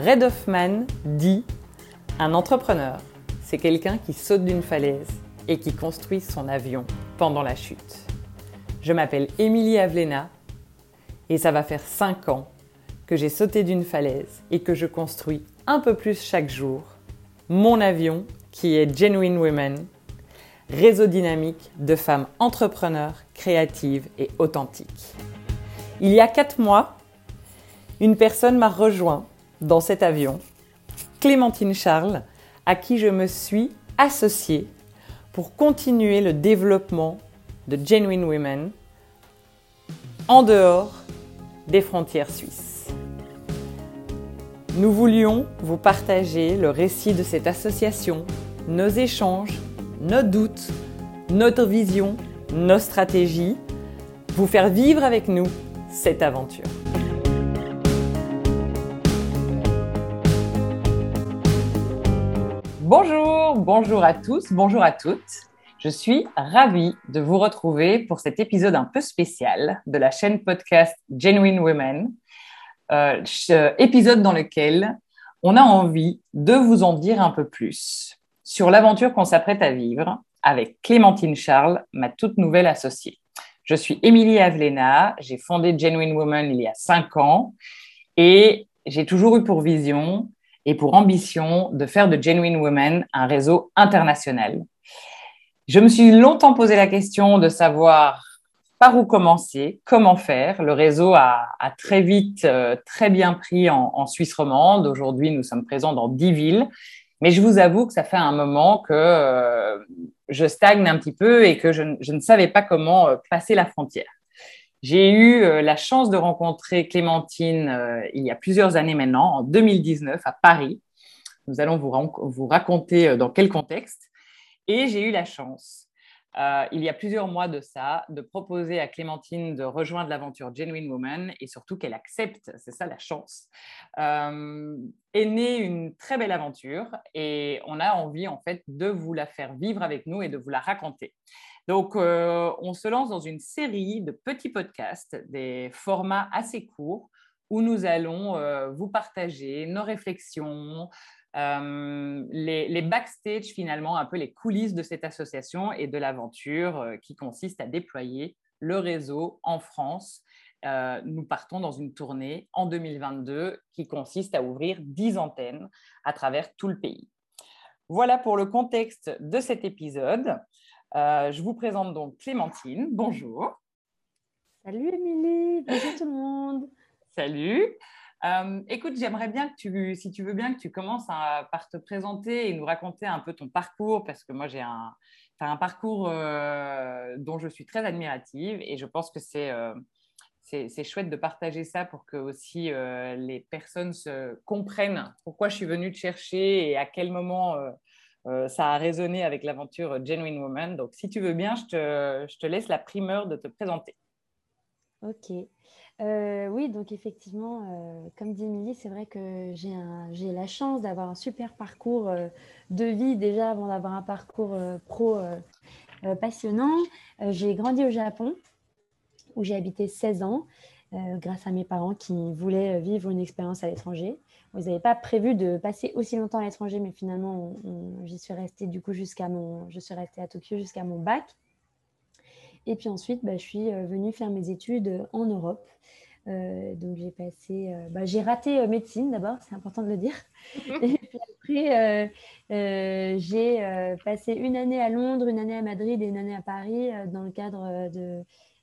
Red Hoffman dit Un entrepreneur, c'est quelqu'un qui saute d'une falaise et qui construit son avion pendant la chute. Je m'appelle Émilie Avlena et ça va faire 5 ans que j'ai sauté d'une falaise et que je construis un peu plus chaque jour mon avion qui est Genuine Women, réseau dynamique de femmes entrepreneurs, créatives et authentiques. Il y a 4 mois, une personne m'a rejoint dans cet avion, Clémentine Charles, à qui je me suis associée pour continuer le développement de Genuine Women en dehors des frontières suisses. Nous voulions vous partager le récit de cette association, nos échanges, nos doutes, notre vision, nos stratégies, vous faire vivre avec nous cette aventure. Bonjour, bonjour à tous, bonjour à toutes. Je suis ravie de vous retrouver pour cet épisode un peu spécial de la chaîne podcast Genuine Women. Euh, épisode dans lequel on a envie de vous en dire un peu plus sur l'aventure qu'on s'apprête à vivre avec Clémentine Charles, ma toute nouvelle associée. Je suis Émilie Avlena, j'ai fondé Genuine Women il y a cinq ans et j'ai toujours eu pour vision et pour ambition de faire de Genuine Women un réseau international. Je me suis longtemps posé la question de savoir par où commencer, comment faire. Le réseau a, très vite, euh, très bien pris en, Suisse romande. Aujourd'hui, nous sommes présents dans dix villes. Mais je vous avoue que ça fait un moment que euh, je stagne un petit peu et que je, je ne savais pas comment euh, passer la frontière. J'ai eu euh, la chance de rencontrer Clémentine euh, il y a plusieurs années maintenant, en 2019 à Paris. Nous allons vous, vous raconter euh, dans quel contexte. Et j'ai eu la chance, il y a plusieurs mois de ça, de proposer à Clémentine de rejoindre l'aventure Genuine Woman et surtout qu'elle accepte, c'est ça la chance. est née une très belle aventure et on a envie en fait de vous la faire vivre avec nous et de vous la raconter. Donc, euh, on se lance dans une série de petits podcasts, des formats assez courts, où nous allons euh, vous partager nos réflexions, euh, les, backstage finalement, un peu les coulisses de cette association et de l'aventure qui consiste à déployer le réseau en France. nous partons dans une tournée en 2022 qui consiste à ouvrir 10 antennes à travers tout le pays. Voilà pour le contexte de cet épisode. Euh, je vous présente donc Clémentine. Bonjour. Salut Émilie, bonjour tout le monde. Salut. Euh, écoute, j'aimerais bien que tu, si tu veux bien, que tu commences par te présenter et nous raconter un peu ton parcours, parce que moi j'ai un, un parcours euh, dont je suis très admirative et je pense que c'est c'est chouette de partager ça pour que aussi les personnes se comprennent pourquoi je suis venue te chercher et à quel moment euh, ça a résonné avec l'aventure Genuine Woman. Donc, si tu veux bien, je te, laisse la primeur de te présenter. Ok. Euh, oui, donc effectivement, euh, comme dit Émilie, c'est vrai que j'ai la chance d'avoir un super parcours de vie déjà avant d'avoir un parcours pro passionnant. j'ai grandi au Japon où j'ai habité 16 ans grâce à mes parents qui voulaient vivre une expérience à l'étranger. Vous n'avez pas prévu de passer aussi longtemps à l'étranger, mais finalement, j'y suis restée du coup jusqu'à mon, je suis restée à Tokyo jusqu'à mon bac. Et puis ensuite, bah, je suis euh, venue faire mes études en Europe. Euh, donc j'ai passé, euh, bah, j'ai raté médecine d'abord, c'est important de le dire. Et puis après, j'ai passé une année à Londres, une année à Madrid et une année à Paris dans le cadre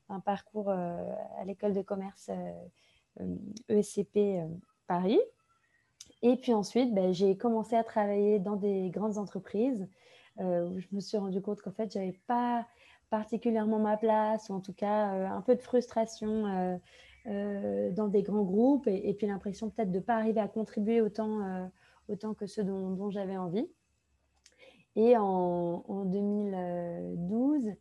d'un parcours à l'école de commerce ESCP e Paris. Et puis ensuite, ben, j'ai commencé à travailler dans des grandes entreprises euh, où je me suis rendu compte qu'en fait, je n'avais pas particulièrement ma place, ou en tout cas euh, un peu de frustration euh, dans des grands groupes, et, puis l'impression peut-être de ne pas arriver à contribuer autant, autant que ceux dont, j'avais envie. Et en 2012,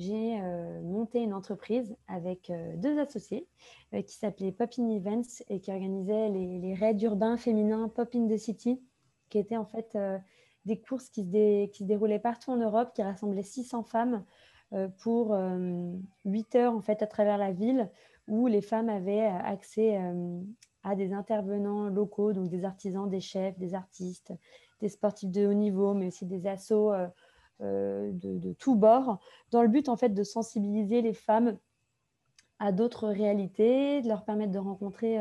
j'ai euh, monté une entreprise avec euh, deux associés euh, qui s'appelait Pop-in Events et qui organisait les, raids urbains féminins Pop in the City, qui étaient en fait des courses qui se, qui se, déroulaient partout en Europe, qui rassemblaient 600 femmes pour 8 heures en fait à travers la ville, où les femmes avaient accès à des intervenants locaux, donc des artisans, des chefs, des artistes, des sportifs de haut niveau, mais aussi des assos de, de tous bords, dans le but en fait de sensibiliser les femmes à d'autres réalités, de leur permettre de rencontrer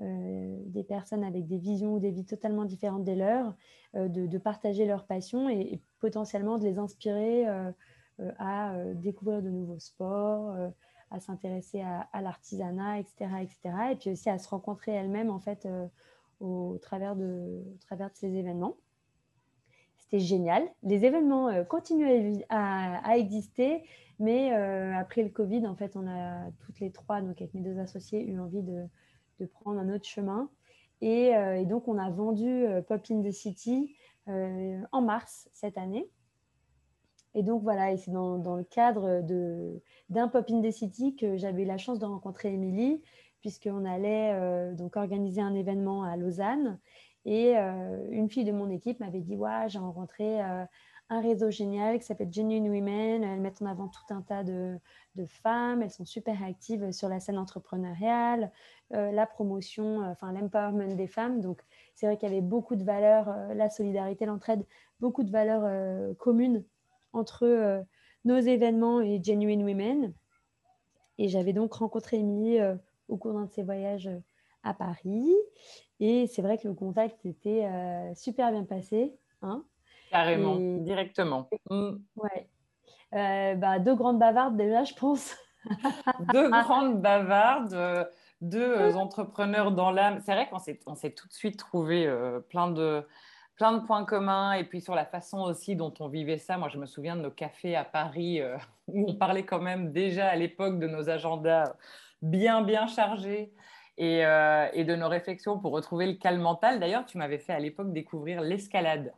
euh, des personnes avec des visions ou des vies totalement différentes des leurs, euh, de, partager leur passion et, potentiellement de les inspirer euh, à découvrir de nouveaux sports, à s'intéresser à, l'artisanat, etc., etc. Et puis aussi à se rencontrer elles-mêmes en fait au, travers de ces événements. C'était génial. Les événements continuent à, exister, mais après le Covid, en fait, on a toutes les trois, donc avec mes deux associés, eu envie de, prendre un autre chemin. Et, euh, donc, on a vendu euh, Pop in the City euh, en mars cette année. Et donc, voilà, et c'est dans, le cadre d'un Pop in the City que j'avais eu la chance de rencontrer Émilie, puisqu'on allait donc organiser un événement à Lausanne. Et une fille de mon équipe m'avait dit Ouais, j'ai rencontré un réseau génial qui s'appelle Genuine Women. Elles mettent en avant tout un tas de, femmes. Elles sont super actives sur la scène entrepreneuriale, euh, la promotion, euh, l'empowerment des femmes. Donc, c'est vrai qu'il y avait beaucoup de valeurs, euh, la solidarité, l'entraide, beaucoup de valeurs communes entre nos événements et Genuine Women. Et j'avais donc rencontré Émilie au cours d'un de ses voyages à Paris. Et c'est vrai que le contact était super bien passé. Hein Carrément, directement. Mm. Ouais. Euh, bah, deux grandes bavardes déjà, je pense. deux grandes bavardes, euh, deux euh, entrepreneurs dans l'âme. C'est vrai qu'on s'est, on s'est tout de suite trouvé plein, de, plein de points communs et puis sur la façon aussi dont on vivait ça. Moi, je me souviens de nos cafés à Paris où on parlait quand même déjà à l'époque de nos agendas bien, bien chargés. Et, et de nos réflexions pour retrouver le calme mental. D'ailleurs, tu m'avais fait à l'époque découvrir l'escalade.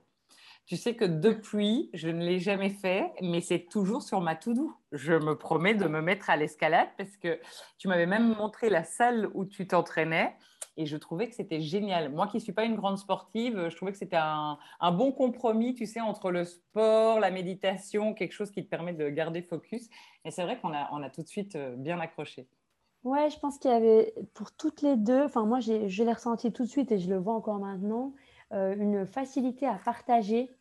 Tu sais que depuis, je ne l'ai jamais fait, mais c'est toujours sur ma to-do. Je me promets de me mettre à l'escalade parce que tu m'avais même montré la salle où tu t'entraînais et je trouvais que c'était génial. Moi qui ne suis pas une grande sportive, je trouvais que c'était un, bon compromis, tu sais, entre le sport, la méditation, quelque chose qui te permet de garder focus. Et c'est vrai qu'on a, on a tout de suite euh, bien accroché. Ouais, je pense qu'il y avait pour toutes les deux, enfin moi je l'ai ressenti tout de suite et je le vois encore maintenant, euh, une facilité à partager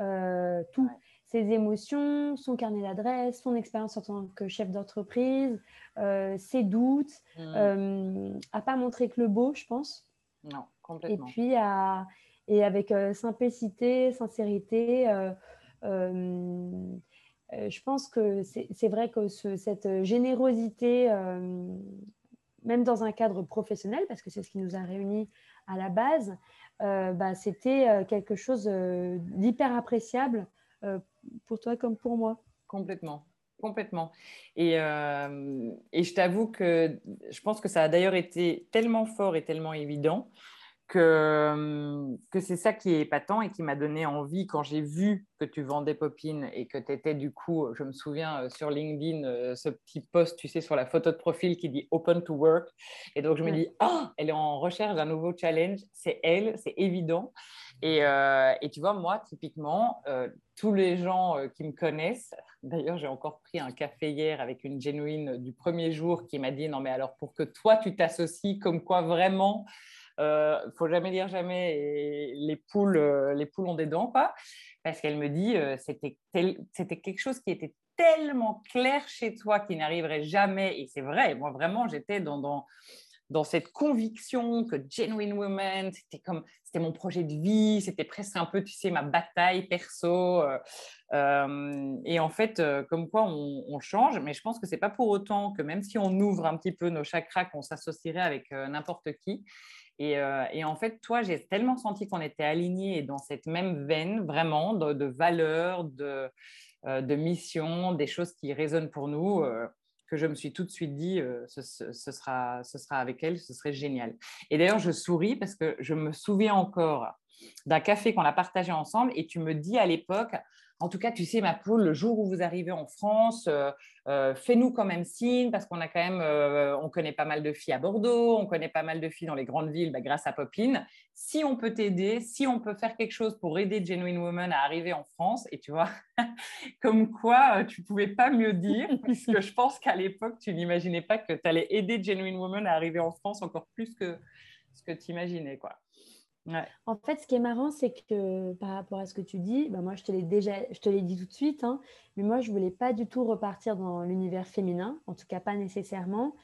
euh, tout. Ses émotions, son carnet d'adresse, son expérience en tant que chef d'entreprise, euh, ses doutes, mm. euh, à pas montrer que le beau, je pense. Non, complètement. Et puis, à, et avec simplicité, sincérité, je pense que c'est vrai que cette générosité, même dans un cadre professionnel, parce que c'est ce qui nous a réunis à la base, euh, bah, c'était euh, quelque chose euh, d'hyper appréciable pour toi comme pour moi. Complètement. Complètement. Et je t'avoue que je pense que ça a d'ailleurs été tellement fort et tellement évident que, euh, que c'est ça qui est épatant et qui m'a donné envie quand j'ai vu que tu vendais Popine et que tu étais du coup, je me souviens euh, sur LinkedIn, euh, ce petit post, tu sais, sur la photo de profil qui dit Open to Work. Et donc je me dis, ah, elle est en recherche d'un nouveau challenge, c'est elle, c'est évident. Et, et, tu vois, moi, typiquement, tous les gens qui me connaissent, d'ailleurs, j'ai encore pris un café hier avec une genuine du premier jour qui m'a dit, non, mais alors pour que toi, tu t'associes comme quoi vraiment euh, faut jamais dire jamais. Les poules, euh, les poules ont des dents, pas Parce qu'elle me dit, euh, c'était quelque chose qui était tellement clair chez toi qui n'arriverait jamais. Et c'est vrai. Moi, vraiment, j'étais dans, cette conviction que Genuine Woman, c'était comme, c'était mon projet de vie, c'était presque un peu, tu sais, ma bataille perso. Euh, euh, et en fait, comme quoi on, change, mais je pense que c'est pas pour autant que même si on ouvre un petit peu nos chakras, qu'on s'associerait avec n'importe qui. Et, et, en fait, toi, j'ai tellement senti qu'on était alignés dans cette même veine, vraiment, de, de valeurs, de, de mission, des choses qui résonnent pour nous que je me suis tout de suite dit, euh, ce, sera, ce sera avec elle, ce serait génial. Et d'ailleurs, je souris parce que je me souviens encore d'un café qu'on a partagé ensemble et tu me dis à l'époque, en tout cas, tu sais, ma poule, le jour où vous arrivez en France, euh, euh, fais-nous quand même signe parce qu'on a quand euh, on connaît pas mal de filles à Bordeaux, on connaît pas mal de filles dans les grandes villes bah, grâce à Popine. Si on peut t'aider, si on peut faire quelque chose pour aider Genuine Woman à arriver en France, et tu vois, comme quoi tu pouvais pas mieux dire, puisque je pense qu'à l'époque, tu n'imaginais pas que tu allais aider Genuine Woman à arriver en France encore plus que ce que tu imaginais, quoi. En fait, ce qui est marrant, c'est que par rapport à ce que tu dis, bah, moi, je te l'ai déjà, je te l'ai dit tout de suite, hein, mais moi, je voulais pas du tout repartir dans l'univers féminin, en tout cas pas nécessairement.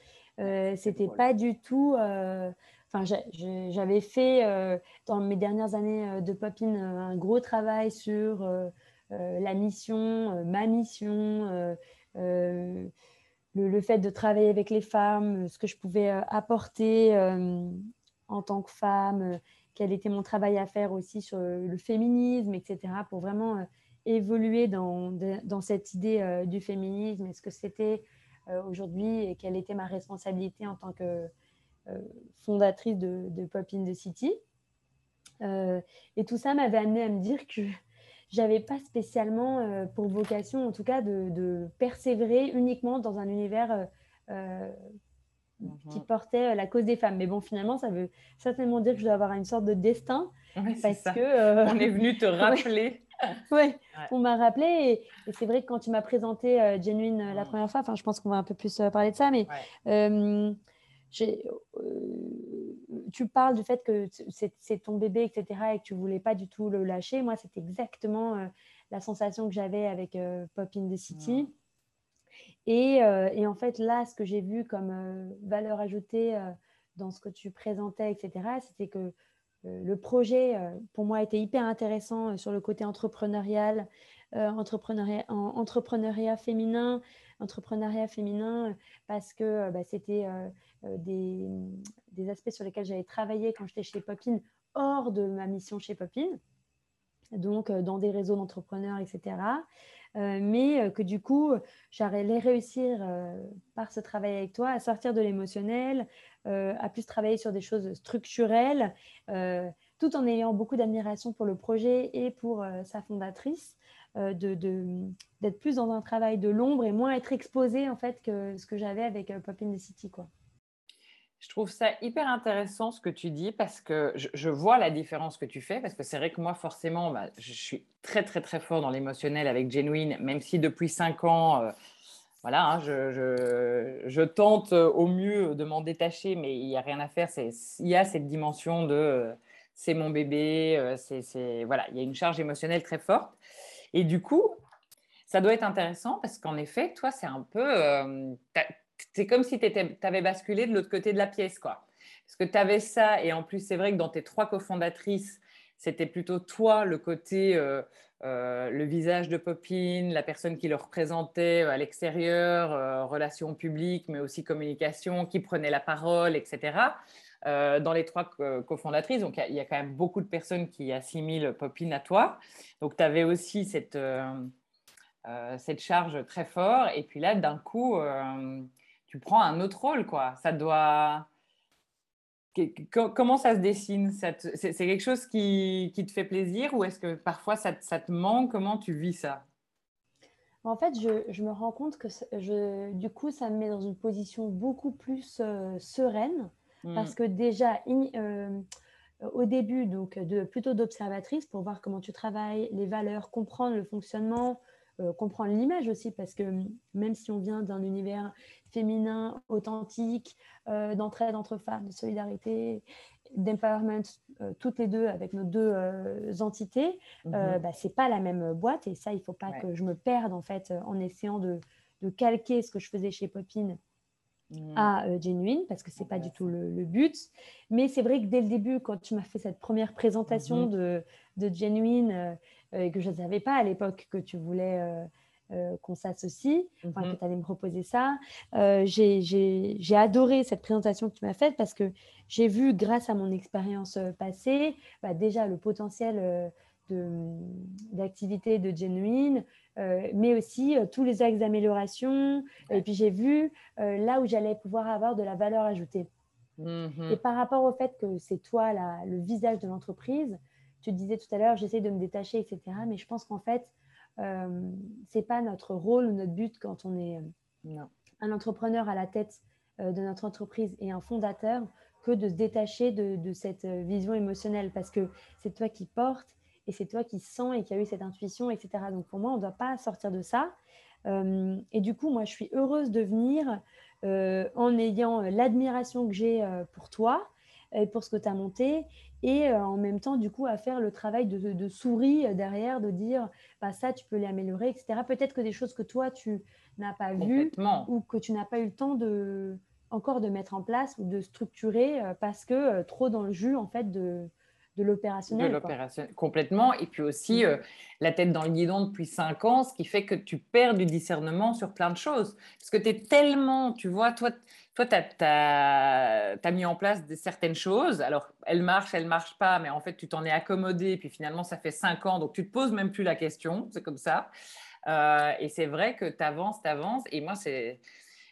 Euh, c'était pas du tout. Euh, enfin, j'avais fait euh, dans mes dernières années de Popine un gros travail sur la mission, ma mission, le, le, fait de travailler avec les femmes, ce que je pouvais apporter en tant que femme quel était mon travail à faire aussi sur le féminisme, etc., pour vraiment euh, évoluer dans, dans, cette idée euh, du féminisme et ce que c'était euh, aujourd'hui et quelle était ma responsabilité en tant que fondatrice de, Pop in the City. et tout ça m'avait amené à me dire que j'avais pas spécialement pour vocation, en tout cas, de, persévérer uniquement dans un univers qui mhm. portait euh, la cause des femmes. Mais bon, finalement, ça veut certainement dire que je dois avoir une sorte de destin. parce que. Euh, on est venu te rappeler. oui, on m'a rappelé. Et, c'est vrai que quand tu m'as présenté euh, Genuine la première fois, enfin, je pense qu'on va un peu plus parler de ça, mais. tu parles du fait que c'est ton bébé, etc., et que tu voulais pas du tout le lâcher. Moi, c'est exactement la sensation que j'avais avec Pop in the City. Euh, et, en fait, là, ce que j'ai vu comme euh, valeur ajoutée euh, dans ce que tu présentais, etc., c'était que le projet, pour moi, était hyper intéressant sur le côté entrepreneurial, entrepreneuriat, entrepreneuriat féminin, entrepreneuriat féminin, parce que bah, c'était des, des, aspects sur lesquels j'avais travaillé quand j'étais chez Popine, hors de ma mission chez Popine donc dans des réseaux d'entrepreneurs, etc. Euh, mais euh, que du coup, j'allais réussir euh, par ce travail avec toi à sortir de l'émotionnel, à plus travailler sur des choses structurelles, tout en ayant beaucoup d'admiration pour le projet et pour sa fondatrice, d'être de, plus dans un travail de l'ombre et moins être exposé en fait que ce que j'avais avec Pop in the City, quoi. Je trouve ça hyper intéressant ce que tu dis parce que je, vois la différence que tu fais parce que c'est vrai que moi forcément bah, je suis très très très fort dans l'émotionnel avec Genuine même si depuis cinq ans euh, voilà hein, je, tente au mieux de m'en détacher mais il n'y a rien à faire. Il y a cette dimension de euh, c'est mon bébé euh, c'est voilà il y a une charge émotionnelle très forte. Et du coup ça doit être intéressant parce qu'en effet toi c'est un peu c'est comme si tu avais basculé de l'autre côté de la pièce, quoi. Parce que tu avais ça, et en plus, c'est vrai que dans tes trois cofondatrices, c'était plutôt toi le côté, euh, euh, le visage de Popine, la personne qui le représentait à l'extérieur, euh, relations publiques, mais aussi communication, qui prenait la parole, etc. dans les trois cofondatrices, donc il y, a quand même beaucoup de personnes qui assimilent Popine à toi. Donc tu avais aussi cette, cette charge très fort, et puis là, d'un coup, tu prends un autre rôle, quoi. Ça doit. Comment ça se dessine C'est quelque chose qui, te fait plaisir ou est-ce que parfois ça, te manque? Comment tu vis ça? En fait, je, me rends compte que je, du coup, ça me met dans une position beaucoup plus euh, sereine hmm. parce que déjà, euh, au début, donc de, plutôt d'observatrice pour voir comment tu travailles, les valeurs, comprendre le fonctionnement, euh, comprendre l'image aussi, parce que même si on vient d'un univers féminin, authentique, euh, d'entraide entre femmes, de solidarité, d'empowerment, euh, toutes les deux avec nos deux entités, mhm. bah, c'est pas la même boîte et ça, il faut pas que je me perde en fait en essayant de, de, calquer ce que je faisais chez Popine mhm. à Genuine parce que c'est pas du tout le, but. Mais c'est vrai que dès le début, quand tu m'as fait cette première présentation mhm. de, de Genuine, et euh, que je ne savais pas à l'époque que tu voulais euh, euh, qu'on s'associe, mhm. que tu allais me proposer ça. j'ai adoré cette présentation que tu m'as faite parce que j'ai vu, grâce à mon expérience passée, bah, déjà le potentiel d'activité de, Genuine, mais aussi tous les axes d'amélioration. Et puis j'ai vu là où j'allais pouvoir avoir de la valeur ajoutée. Mhm. Et par rapport au fait que c'est toi le visage de l'entreprise, tu disais tout à l'heure, j'essaie de me détacher, etc. Mais je pense qu'en fait, euh, c'est pas notre rôle ou notre but quand on est un entrepreneur à la tête de notre entreprise et un fondateur que de se détacher de, cette vision émotionnelle parce que c'est toi qui portes et c'est toi qui sens et qui a eu cette intuition, etc. Donc pour moi, on ne doit pas sortir de ça. et du coup, moi, je suis heureuse de venir en ayant l'admiration que j'ai pour toi et pour ce que tu as monté et euh, en même temps, du coup, à faire le travail de, souris euh, derrière, de dire bah, ça, tu peux l'améliorer, etc. Peut-être que des choses que toi, tu n'as pas vues ou que tu n'as pas eu le temps de, encore de mettre en place ou de structurer euh, parce que trop dans le jus, en fait, de, de l'opérationnel. De l'opérationnel, complètement. Et puis aussi, mm. la tête dans le guidon depuis cinq ans, ce qui fait que tu perds du discernement sur plein de choses. Parce que tu es tellement, tu vois, toi, toi, tu as, mis en place certaines choses. Alors, elles marchent, elles ne marchent pas, mais en fait, tu t'en es accommodé. Puis finalement, ça fait cinq ans, donc tu ne te poses même plus la question. C'est comme ça. Euh, et c'est vrai que tu avances, tu avances. Et moi, c'est.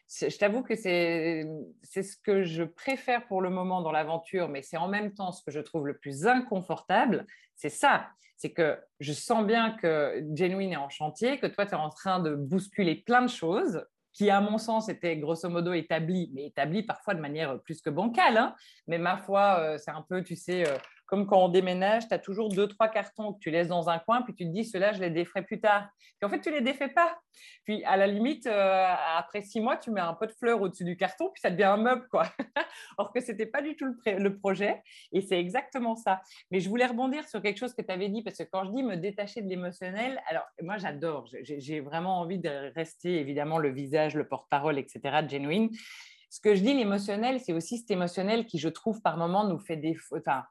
Je t'avoue que c'est ce que je préfère pour le moment dans l'aventure, mais c'est en même temps ce que je trouve le plus inconfortable. C'est ça. C'est que je sens bien que Genuine est en chantier, que toi, tu es en train de bousculer plein de choses qui, à mon sens, était grosso modo établi, mais établi parfois de manière plus que bancale. Hein. Mais ma foi, euh, c'est un peu, tu sais, euh, comme quand on déménage, tu as toujours deux, trois cartons que tu laisses dans un coin, puis tu te dis, ceux-là, je les déferai plus tard. Puis en fait, tu les défais pas. Puis à la limite, euh, après six mois, tu mets un pot de fleurs au-dessus du carton, puis ça devient un meuble, quoi. Or que ce n'était pas du tout le, projet. Et c'est exactement ça. Mais je voulais rebondir sur quelque chose que tu avais dit, parce que quand je dis me détacher de l'émotionnel, alors moi, j'adore. J'ai vraiment envie de rester, évidemment, le visage, le porte-parole, etc., de Genuine. Ce que je dis, l'émotionnel, c'est aussi cet émotionnel qui, je trouve, par moments, nous fait des... Enfin,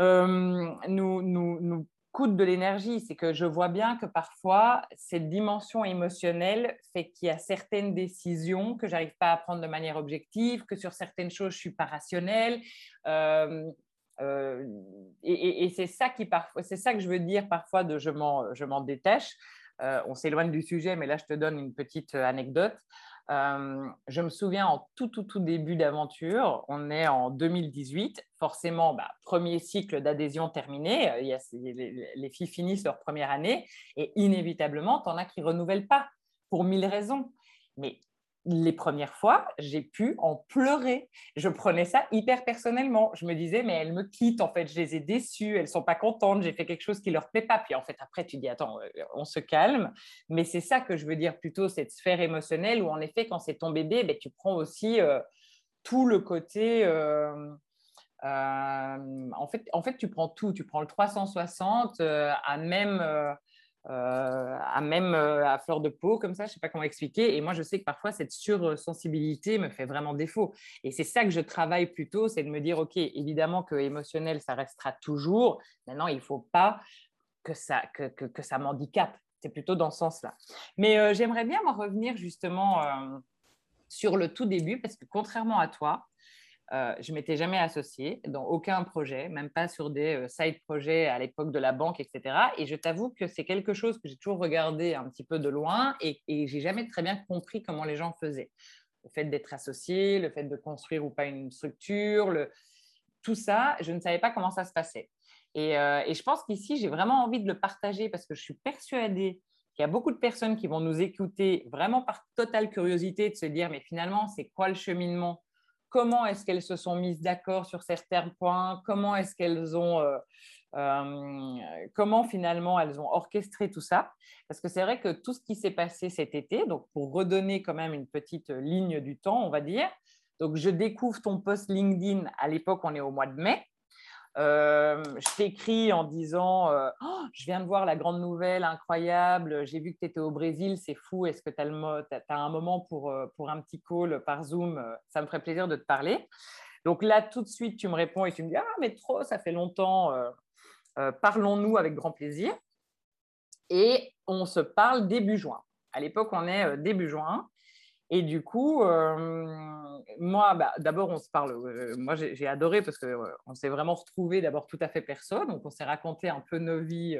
euh, nous, nous, coûte de l'énergie. C'est que je vois bien que parfois, cette dimension émotionnelle fait qu'il y a certaines décisions que j'arrive pas à prendre de manière objective, que sur certaines choses, je suis pas rationnelle. Euh, euh, et, c'est ça qui parfois, c'est ça que je veux dire parfois de je m'en, je m'en détache. on s'éloigne du sujet, mais là je te donne une petite anecdote. Euh, je me souviens en tout, tout, tout début d'aventure, on est en 2018, forcément, bah, premier cycle d'adhésion terminé, euh, y a, les, les, filles finissent leur première année et inévitablement, tu en as qui ne renouvellent pas pour mille raisons. Mais les premières fois, j'ai pu en pleurer. Je prenais ça hyper personnellement. Je me disais, mais elles me quittent, en fait, je les ai déçues, elles sont pas contentes, j'ai fait quelque chose qui leur plaît pas. Puis en fait, après, tu dis, attends, euh, on se calme. Mais c'est ça que je veux dire plutôt, cette sphère émotionnelle où, en effet, quand c'est ton bébé, ben, tu prends aussi euh, tout le côté. Euh, en, fait, tu prends tout. Tu prends le 360 à même à même euh, à fleur de peau, comme ça, je ne sais pas comment expliquer. Et moi, je sais que parfois, cette sursensibilité me fait vraiment défaut. Et c'est ça que je travaille plutôt, c'est de me dire, OK, évidemment que émotionnel, ça restera toujours. Maintenant, il ne faut pas que ça, que, que, ça m'handicape. C'est plutôt dans ce sens-là. Mais euh, j'aimerais bien revenir justement sur le tout début, parce que contrairement à toi, euh, je m'étais jamais associée dans aucun projet, même pas sur des euh, side projets à l'époque de la banque, etc. Et je t'avoue que c'est quelque chose que j'ai toujours regardé un petit peu de loin et, et j'ai jamais très bien compris comment les gens faisaient. Le fait d'être associé, le fait de construire ou pas une structure, tout ça, je ne savais pas comment ça se passait. Et, euh, et je pense qu'ici, j'ai vraiment envie de le partager parce que je suis persuadée qu'il y a beaucoup de personnes qui vont nous écouter vraiment par totale curiosité de se dire, mais finalement, c'est quoi le cheminement comment est-ce qu'elles se sont mises d'accord sur certains points, comment est-ce qu'elles ont, euh, euh, comment finalement elles ont orchestré tout ça? Parce que c'est vrai que tout ce qui s'est passé cet été, donc pour redonner quand même une petite ligne du temps, on va dire, donc je découvre ton post LinkedIn, à l'époque on est au mois de mai, euh, je t'écris en disant euh, oh, Je viens de voir la grande nouvelle incroyable, j'ai vu que tu étais au Brésil, c'est fou, est-ce que tu as, un moment pour, euh, pour un petit call par Zoom Ça me ferait plaisir de te parler. Donc là, tout de suite, tu me réponds et tu me dis Ah, mais trop, ça fait longtemps, parlons-nous avec grand plaisir. Et on se parle début juin. À l'époque, on est début juin. Et du coup, euh, moi, bah, d'abord, on se parle. Euh, moi, j'ai adoré parce qu'on euh, on s'est vraiment retrouvés d'abord tout à fait personne. Donc, on s'est raconté un peu nos vies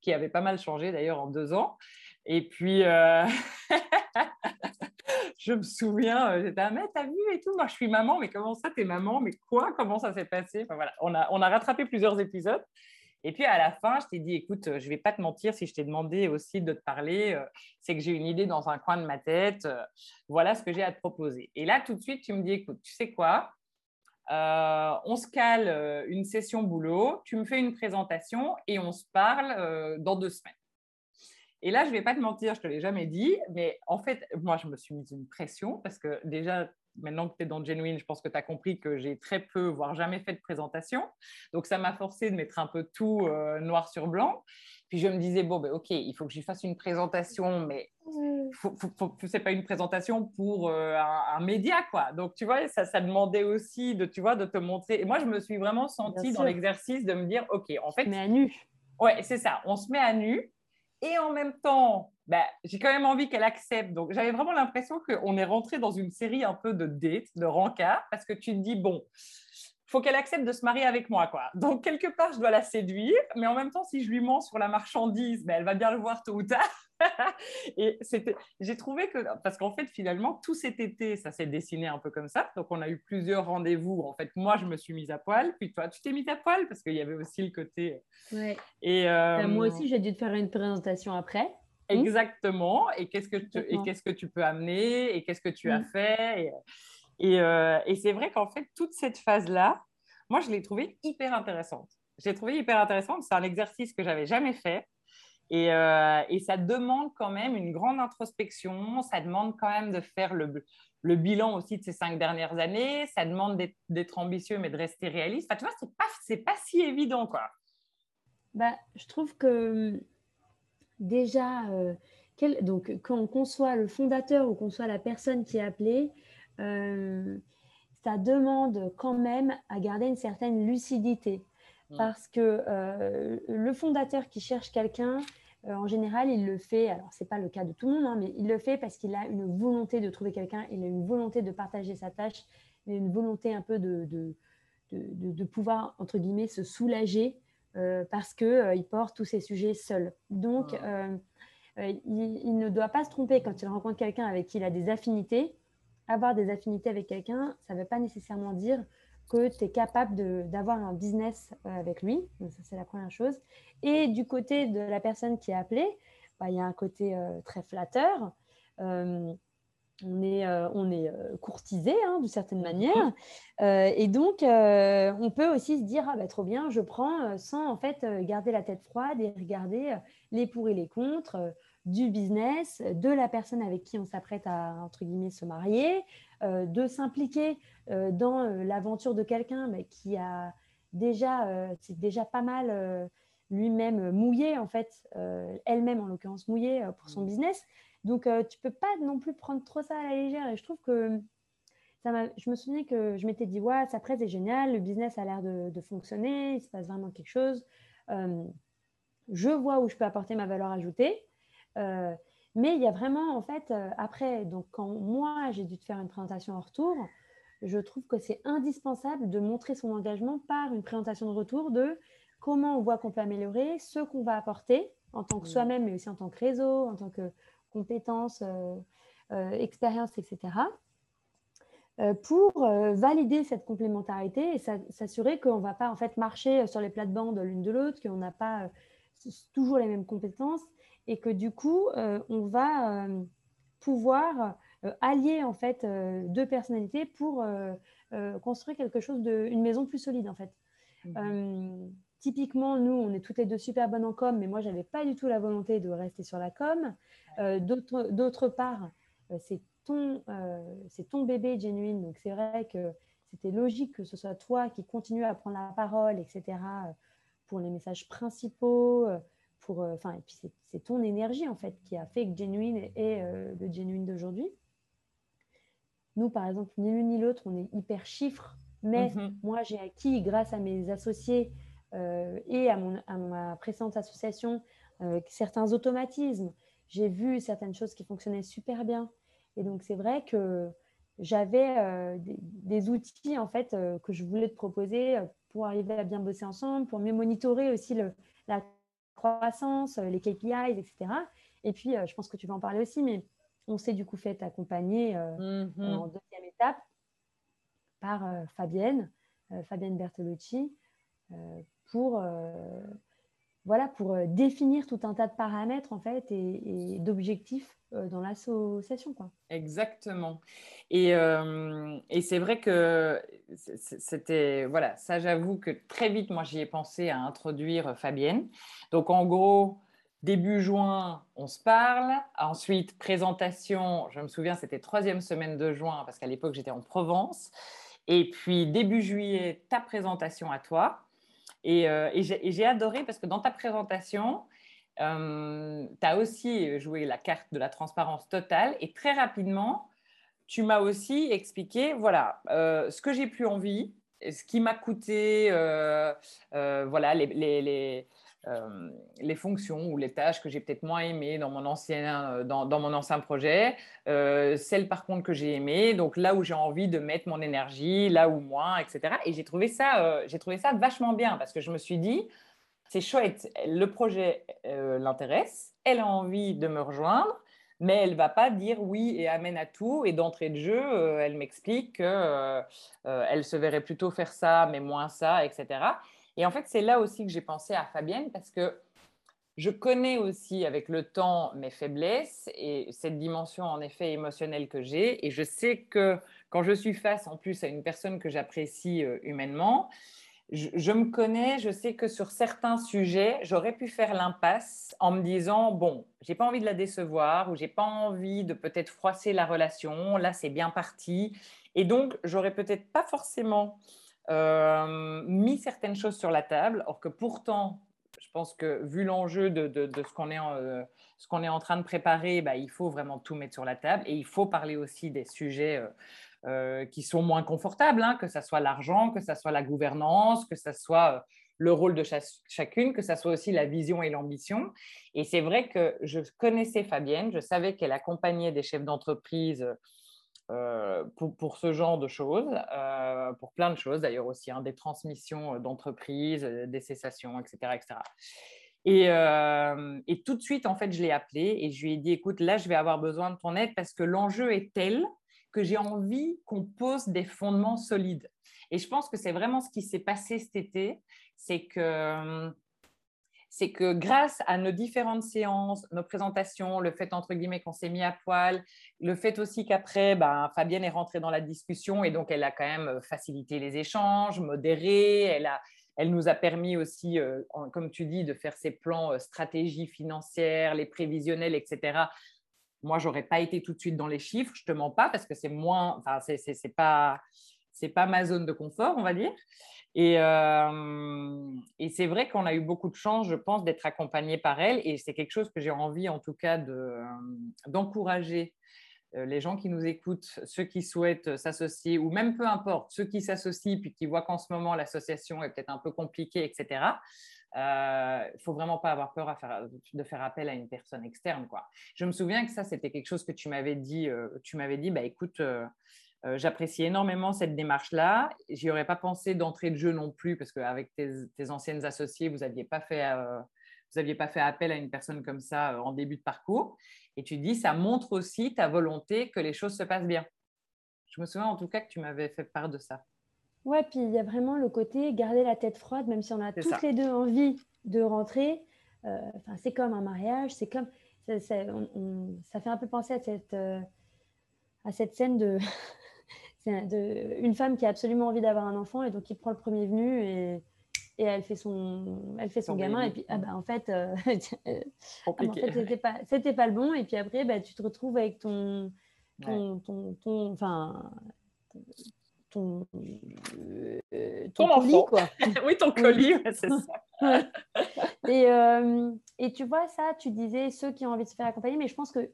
qui avaient pas mal changé d'ailleurs en deux ans. Et puis, je me souviens, j'étais ah, mais t'as vu et tout. Moi, je suis maman, mais comment ça, t'es maman? Mais quoi? Comment ça s'est passé? Enfin, voilà. on, a, on a rattrapé plusieurs épisodes. Et puis à la fin, je t'ai dit, écoute, je vais pas te mentir, si je t'ai demandé aussi de te parler, c'est que j'ai une idée dans un coin de ma tête. voilà ce que j'ai à te proposer. Et là, tout de suite, tu me dis, écoute, tu sais quoi On se cale une session boulot, tu me fais une présentation et on se parle dans deux semaines. Et là, je ne vais pas te mentir, je ne te l'ai jamais dit, mais en fait, moi, je me suis mise une pression parce que déjà, maintenant que tu es dans Genuine, je pense que tu as compris que j'ai très peu, voire jamais fait de présentation. Donc, ça m'a forcé de mettre un peu tout euh, noir sur blanc. Puis, je me disais, bon, ben, OK, il faut que j'y fasse une présentation, mais ce n'est pas une présentation pour euh, un, média, quoi. Donc, tu vois, ça, ça demandait aussi de, tu vois, de te montrer. Et moi, je me suis vraiment sentie dans l'exercice de me dire, OK, en fait. Mais à nu. Ouais, c'est ça. On se met à nu. Et en même temps, bah, j'ai quand même envie qu'elle accepte. Donc, j'avais vraiment l'impression qu'on est rentré dans une série un peu de dates, de rencard, parce que tu te dis, bon, faut qu'elle accepte de se marier avec moi, quoi. Donc, quelque part, je dois la séduire, mais en même temps, si je lui mens sur la marchandise, ben, elle va bien le voir tôt ou tard. et c'était, j'ai trouvé que, parce qu'en fait, finalement, tout cet été, ça s'est dessiné un peu comme ça. Donc, on a eu plusieurs rendez-vous. En fait, moi, je me suis mise à poil, puis toi, tu t'es mise à poil, parce qu'il y avait aussi le côté. Ouais. Et euh, moi aussi, j'ai dû te faire une présentation après. Exactement. Et qu'est-ce que tu, et qu'est-ce que tu peux amener, et qu'est-ce que tu as mm. fait. Et, euh, et c'est vrai qu'en fait, toute cette phase-là, moi, je l'ai trouvée hyper intéressante. J'ai trouvé hyper intéressante. C'est un exercice que j'avais jamais fait. Et, euh, et, ça demande quand même une grande introspection. Ça demande quand même de faire le, le bilan aussi de ces cinq dernières années. Ça demande d'être ambitieux, mais de rester réaliste. Enfin, tu vois, c'est pas, c'est pas si évident, quoi. Bah, je trouve que déjà, euh, quel, donc, quand qu'on soit le fondateur ou qu'on soit la personne qui est appelée, euh, ça demande quand même à garder une certaine lucidité. Parce que euh, le fondateur qui cherche quelqu'un, en général, il le fait, alors ce n'est pas le cas de tout le monde, hein, mais il le fait parce qu'il a une volonté de trouver quelqu'un, il a une volonté de partager sa tâche, il a une volonté un peu de, de, de, de pouvoir, entre guillemets, se soulager parce qu'il porte tous ces sujets seul. Donc, il, il, ne doit pas se tromper quand il rencontre quelqu'un avec qui il a des affinités avoir des affinités avec quelqu'un, ça ne veut pas nécessairement dire que tu es capable d'avoir un business euh, avec lui. Donc ça, c'est la première chose. Et du côté de la personne qui est appelée, bah, il y a un côté euh, très flatteur. Euh, on est, on est courtisé hein, d'une certaine manière. et donc, on peut aussi se dire, ah bah, trop bien, je prends sans en fait garder la tête froide et regarder les pour et les contre du business, de la personne avec qui on s'apprête à, entre guillemets, se marier, euh, de s'impliquer euh, dans euh, l'aventure de quelqu'un mais qui a déjà, c'est déjà pas mal lui-même mouillé, en fait, elle-même en l'occurrence mouillé pour son mmh. business. Donc, tu peux pas non plus prendre trop ça à la légère. Et je trouve que ça je me souviens que je m'étais dit, ouais, ça presse, c'est génial, le business a l'air de, de, fonctionner, il se passe vraiment quelque chose. je vois où je peux apporter ma valeur ajoutée. Euh, mais il y a vraiment, en fait, euh, après, donc quand moi, j'ai dû te faire une présentation en retour, je trouve que c'est indispensable de montrer son engagement par une présentation de retour de comment on voit qu'on peut améliorer, ce qu'on va apporter en tant que soi-même, mais aussi en tant que réseau, en tant que compétences, euh, expérience, etc. pour valider cette complémentarité et s'assurer qu'on ne va pas en fait marcher sur les plates-bandes l'une de l'autre, qu'on n'a pas toujours les mêmes compétences et que du coup, euh, on va euh, pouvoir euh, allier en fait deux personnalités pour construire quelque chose de, une maison plus solide en fait. Mhm. Typiquement, nous, on est toutes les deux super bonnes en com, mais moi, j'avais pas du tout la volonté de rester sur la com. D'autre part, c'est ton, c'est ton bébé genuine, donc c'est vrai que c'était logique que ce soit toi qui continue à prendre la parole, etc., pour les messages principaux, euh, enfin, et puis c'est ton énergie en fait qui a fait que Genuine est euh, le Genuine d'aujourd'hui. Nous, par exemple, ni l'une ni l'autre, on est hyper chiffres, mais mhm. moi, j'ai acquis, grâce à mes associés euh, et à, mon, à, ma précédente association, certains automatismes. J'ai vu certaines choses qui fonctionnaient super bien. Et donc, c'est vrai que j'avais des, des, outils en fait que je voulais te proposer pour arriver à bien bosser ensemble, pour mieux monitorer aussi le, la croissance, euh, les KPIs, etc. Et puis, euh, je pense que tu vas en parler aussi, mais on s'est du coup fait accompagner euh, mhm. en deuxième étape par Fabienne, Fabienne Bertolucci, pour voilà, pour définir tout un tas de paramètres en fait et, d'objectifs dans l'association. Exactement. Et, et c'est vrai que c'était, voilà, ça j'avoue que très vite, moi j'y ai pensé à introduire Fabienne. Donc en gros, Début juin, on se parle. Ensuite, présentation, je me souviens, c'était troisième semaine de juin, parce qu'à l'époque, j'étais en Provence. Et puis, début juillet, ta présentation à toi. Et, euh, j'ai adoré parce que dans ta présentation, euh, tu as aussi joué la carte de la transparence totale. Et très rapidement, tu m'as aussi expliqué, voilà, euh, ce que j'ai plus envie, ce qui m'a coûté, voilà, les euh, les fonctions ou les tâches que j'ai peut-être moins aimées dans mon ancien, euh, dans, mon ancien projet, euh, celles par contre que j'ai aimées, donc là où j'ai envie de mettre mon énergie, là où moins, etc. Et j'ai trouvé, ça, j'ai trouvé ça vachement bien parce que je me suis dit, c'est chouette, le projet l'intéresse, elle a envie de me rejoindre, mais elle va pas dire oui et amène à tout. Et d'entrée de jeu, elle m'explique qu'elle se verrait plutôt faire ça, mais moins ça, etc. Et en fait, c'est là aussi que j'ai pensé à Fabienne parce que je connais aussi avec le temps mes faiblesses et cette dimension en effet émotionnelle que j'ai. Et je sais que quand je suis face en plus à une personne que j'apprécie euh, humainement, je, me connais, je sais que sur certains sujets, j'aurais pu faire l'impasse en me disant bon, j'ai pas envie de la décevoir ou j'ai pas envie de peut-être froisser la relation. Là, c'est bien parti. Et donc, j'aurais peut-être pas forcément mis certaines choses sur la table, or que pourtant, je pense que vu l'enjeu de, ce qu'on est, euh, qu'on est, en train de préparer, bah, il faut vraiment tout mettre sur la table et il faut parler aussi des sujets euh, qui sont moins confortables, hein, que ce soit l'argent, que ce soit la gouvernance, que ce soit le rôle de chacune, que ce soit aussi la vision et l'ambition. Et c'est vrai que je connaissais Fabienne, je savais qu'elle accompagnait des chefs d'entreprise euh, pour, ce genre de choses, euh, pour plein de choses d'ailleurs aussi, hein, des transmissions d'entreprises, des cessations, etc. etc. Et, euh, et, tout de suite, en fait, je l'ai appelé et je lui ai dit, écoute, là, je vais avoir besoin de ton aide parce que l'enjeu est tel que j'ai envie qu'on pose des fondements solides. Et je pense que c'est vraiment ce qui s'est passé cet été, c'est que c'est que grâce à nos différentes séances, nos présentations, le fait entre guillemets qu'on s'est mis à poil, le fait aussi qu'après, ben, Fabienne est rentrée dans la discussion et donc elle a quand même facilité les échanges, modéré, elle, a, elle nous a permis aussi, euh, comme tu dis, de faire ses plans euh, stratégie financière, les prévisionnels, etc. Moi, j'aurais pas été tout de suite dans les chiffres, je te mens pas parce que c'est moins, enfin, c'est pas c'est pas ma zone de confort, on va dire. Et, euh, et c'est vrai qu'on a eu beaucoup de chance, je pense, d'être accompagné par elle. Et c'est quelque chose que j'ai envie, en tout cas, d'encourager euh, les gens qui nous écoutent, ceux qui souhaitent s'associer, ou même peu importe, ceux qui s'associent puis qui voient qu'en ce moment l'association est peut-être un peu compliquée, etc. Il euh, ne faut vraiment pas avoir peur de faire appel à une personne externe. Quoi. Je me souviens que ça, c'était quelque chose que tu m'avais dit. tu m'avais dit, bah, écoute, euh, j'apprécie énormément cette démarche-là. J'y aurais pas pensé d'entrée de jeu non plus, parce qu'avec tes, anciennes associées, vous n'aviez pas fait... Euh, vous n'aviez pas fait appel à une personne comme ça euh, en début de parcours. Et tu dis, ça montre aussi ta volonté que les choses se passent bien. Je me souviens en tout cas que tu m'avais fait part de ça. Ouais, puis il y a vraiment le côté garder la tête froide, même si on a toutes les deux envie de rentrer. Enfin, c'est comme un mariage, c'est comme ça, ça, fait un peu penser à cette, à cette scène de de, une femme qui a absolument envie d'avoir un enfant et donc qui prend le premier venu et, et elle fait son, elle fait son, gamin et puis ah bah en fait, euh, ah bah, en fait c'était pas, c'était pas le bon et puis après bah, tu te retrouves avec ton, ton, ton, ton, enfin ton, euh, ton, colis quoi. oui ton colis, c'est ça. et, euh, et tu vois ça, tu disais ceux qui ont envie de se faire accompagner, mais je pense que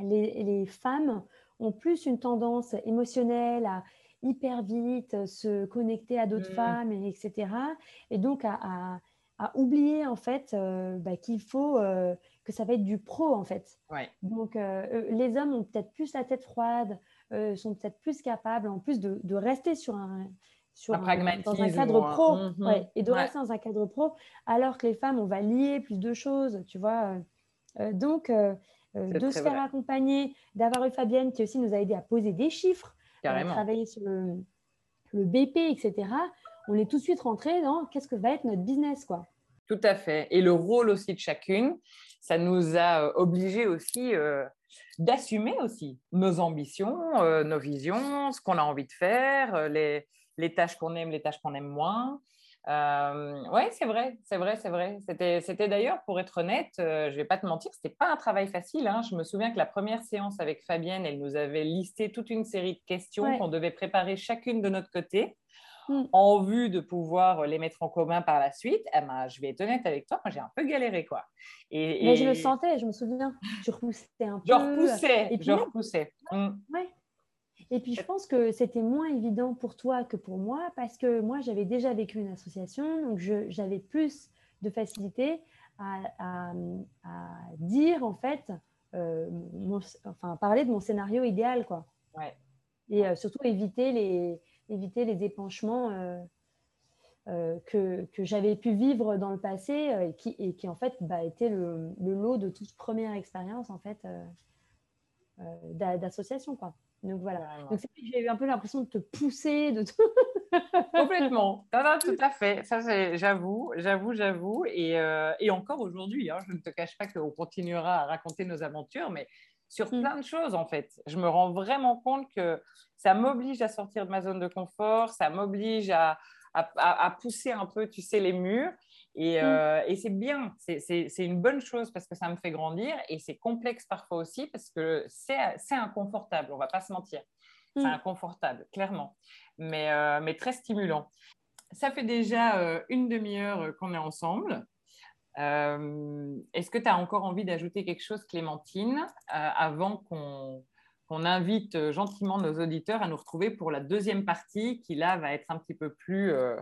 les, les femmes ont plus une tendance émotionnelle à hyper vite se connecter à d'autres mmh. femmes, etc. Et donc à, oublier en fait euh, bah, qu'il faut euh, que ça va être du pro en fait. Donc euh, les hommes ont peut-être plus la tête froide, sont peut-être plus capables en plus de, rester sur un sur un, dans un cadre pro mmh et de rester dans un cadre pro alors que les femmes on va lier plus de choses tu vois donc euh, de se faire accompagner, d'avoir eu Fabienne qui aussi nous a aidé à poser des chiffres, à travailler sur le, BP, etc. On est tout de suite rentré dans qu'est-ce que va être notre business, quoi. tout à fait. Et le rôle aussi de chacune, ça nous a obligés aussi d'assumer aussi nos ambitions, nos visions, ce qu'on a envie de faire, les, les tâches qu'on aime, les tâches qu'on aime moins. Euh, oui, c'est vrai, c'est vrai, c'est vrai. C'était, d'ailleurs, pour être honnête, euh, je ne vais pas te mentir, ce n'était pas un travail facile. Hein. Je me souviens que la première séance avec Fabienne, elle nous avait listé toute une série de questions qu'on devait préparer chacune de notre côté mm. en vue de pouvoir les mettre en commun par la suite. Eh ben, je vais être honnête avec toi, moi j'ai un peu galéré. quoi. Et, Mais je le sentais, je me souviens. Je repoussais un peu. Je repoussais, et je repoussais. Mm. Ouais. Et puis, je pense que c'était moins évident pour toi que pour moi parce que moi, j'avais déjà vécu une association, donc j'avais plus de facilité à, dire, en fait, euh, enfin, parler de mon scénario idéal, quoi. Ouais. Et euh, surtout éviter les, éviter les épanchements euh, que, que j'avais pu vivre dans le passé et qui, et, qui, en fait, bah, était le, le, lot de toute première expérience, en fait, d'association, quoi. Donc voilà. Donc j'ai eu un peu l'impression de te pousser, de tout. Complètement. tout à fait. Ça, j'avoue, j'avoue, j'avoue. Et, euh, et encore aujourd'hui, hein, je ne te cache pas qu'on continuera à raconter nos aventures, mais sur mm. plein de choses en fait. Je me rends vraiment compte que ça m'oblige à sortir de ma zone de confort, ça m'oblige à, à, pousser un peu, tu sais, les murs. Et, mm. euh, et c'est bien, c'est une bonne chose parce que ça me fait grandir et c'est complexe parfois aussi parce que c'est inconfortable, on va pas se mentir. C'est mm. inconfortable, clairement, mais, euh, mais très stimulant. Ça fait déjà euh, une demi-heure qu'on est ensemble. Est-ce que tu as encore envie d'ajouter quelque chose, Clémentine, avant qu'on qu'on invite euh, gentiment nos auditeurs à nous retrouver pour la deuxième partie qui là va être un petit peu plus euh,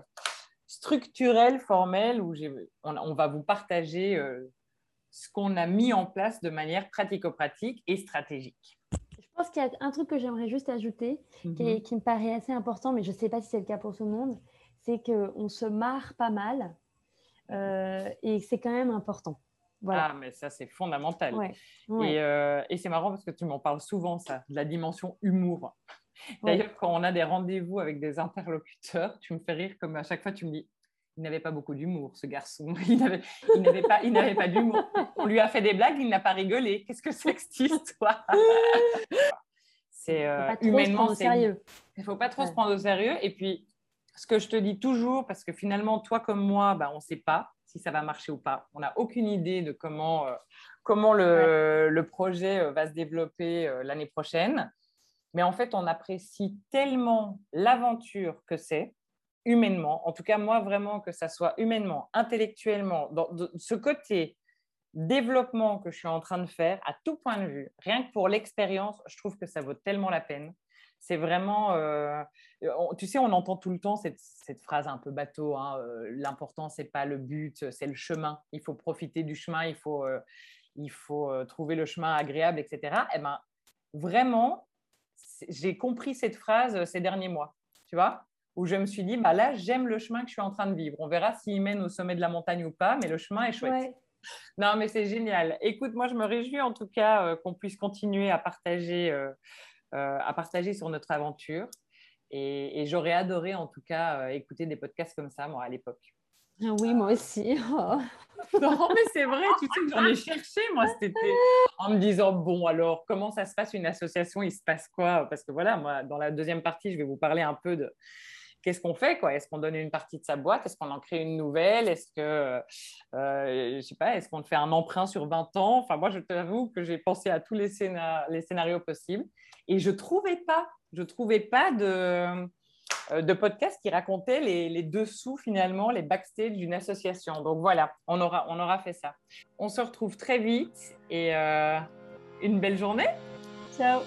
structurelle, formelle, où on, va vous partager euh, ce qu'on a mis en place de manière pratico-pratique et stratégique. Je pense qu'il y a un truc que j'aimerais juste ajouter, qui, mhm. qui, me paraît assez important, mais je ne sais pas si c'est le cas pour tout le monde, c'est qu'on se marre pas mal et c'est quand même important. Ah, mais ça, c'est fondamental. Euh, et, c'est marrant parce que tu m'en parles souvent, ça, de la dimension humour. D'ailleurs, quand on a des rendez-vous avec des interlocuteurs, tu me fais rire comme à chaque fois, tu me dis il n'avait pas beaucoup d'humour, ce garçon. Il n'avait pas, il pas d'humour. On lui a fait des blagues, il n'a pas rigolé. Qu'est-ce que c'est que cette histoire? C'est euh, humainement sérieux. Il ne faut pas trop se prendre au sérieux. Et puis, ce que je te dis toujours, parce que finalement, toi comme moi, bah, on ne sait pas si ça va marcher ou pas. On n'a aucune idée de comment, euh, comment le, le, projet euh, va se développer euh, l'année prochaine. Mais en fait, on apprécie tellement l'aventure que c'est, humainement. En tout cas, moi, vraiment, que ça soit humainement, intellectuellement, dans ce côté développement que je suis en train de faire, à tout point de vue, rien que pour l'expérience, je trouve que ça vaut tellement la peine. C'est vraiment, euh, tu sais, on entend tout le temps cette, phrase un peu bateau. Hein, euh, L'important, c'est pas le but, c'est le chemin. Il faut profiter du chemin, il faut, euh, il faut trouver le chemin agréable, etc. Eh ben, vraiment, j'ai compris cette phrase ces derniers mois, tu vois, où je me suis dit, bah là, j'aime le chemin que je suis en train de vivre. On verra s'il mène au sommet de la montagne ou pas, mais le chemin est chouette. Non, mais c'est génial. Écoute, moi, je me réjouis en tout cas qu'on puisse continuer à partager euh, à partager sur notre aventure. Et, j'aurais adoré, en tout cas, euh, écouter des podcasts comme ça, moi, à l'époque. Ah oui, moi aussi. Oh. non, mais c'est vrai, tu sais que j'en ai cherché, moi, cet été, en me disant, bon, alors, comment ça se passe une association? Il se passe quoi? Parce que voilà, moi, dans la deuxième partie, je vais vous parler un peu de qu'est-ce qu'on fait quoi Est-ce qu'on donne une partie de sa boîte? Est-ce qu'on en crée une nouvelle? Est-ce que, euh, je sais pas, est-ce qu'on fait un emprunt sur 20 ans? Enfin, moi, je t'avoue que j'ai pensé à tous les, les scénarios possibles et je trouvais pas, je trouvais pas de, euh, de podcast qui racontait les, les, dessous finalement, les backstage d'une association. Donc voilà, on aura, on aura fait ça. On se retrouve très vite et euh, une belle journée. Ciao.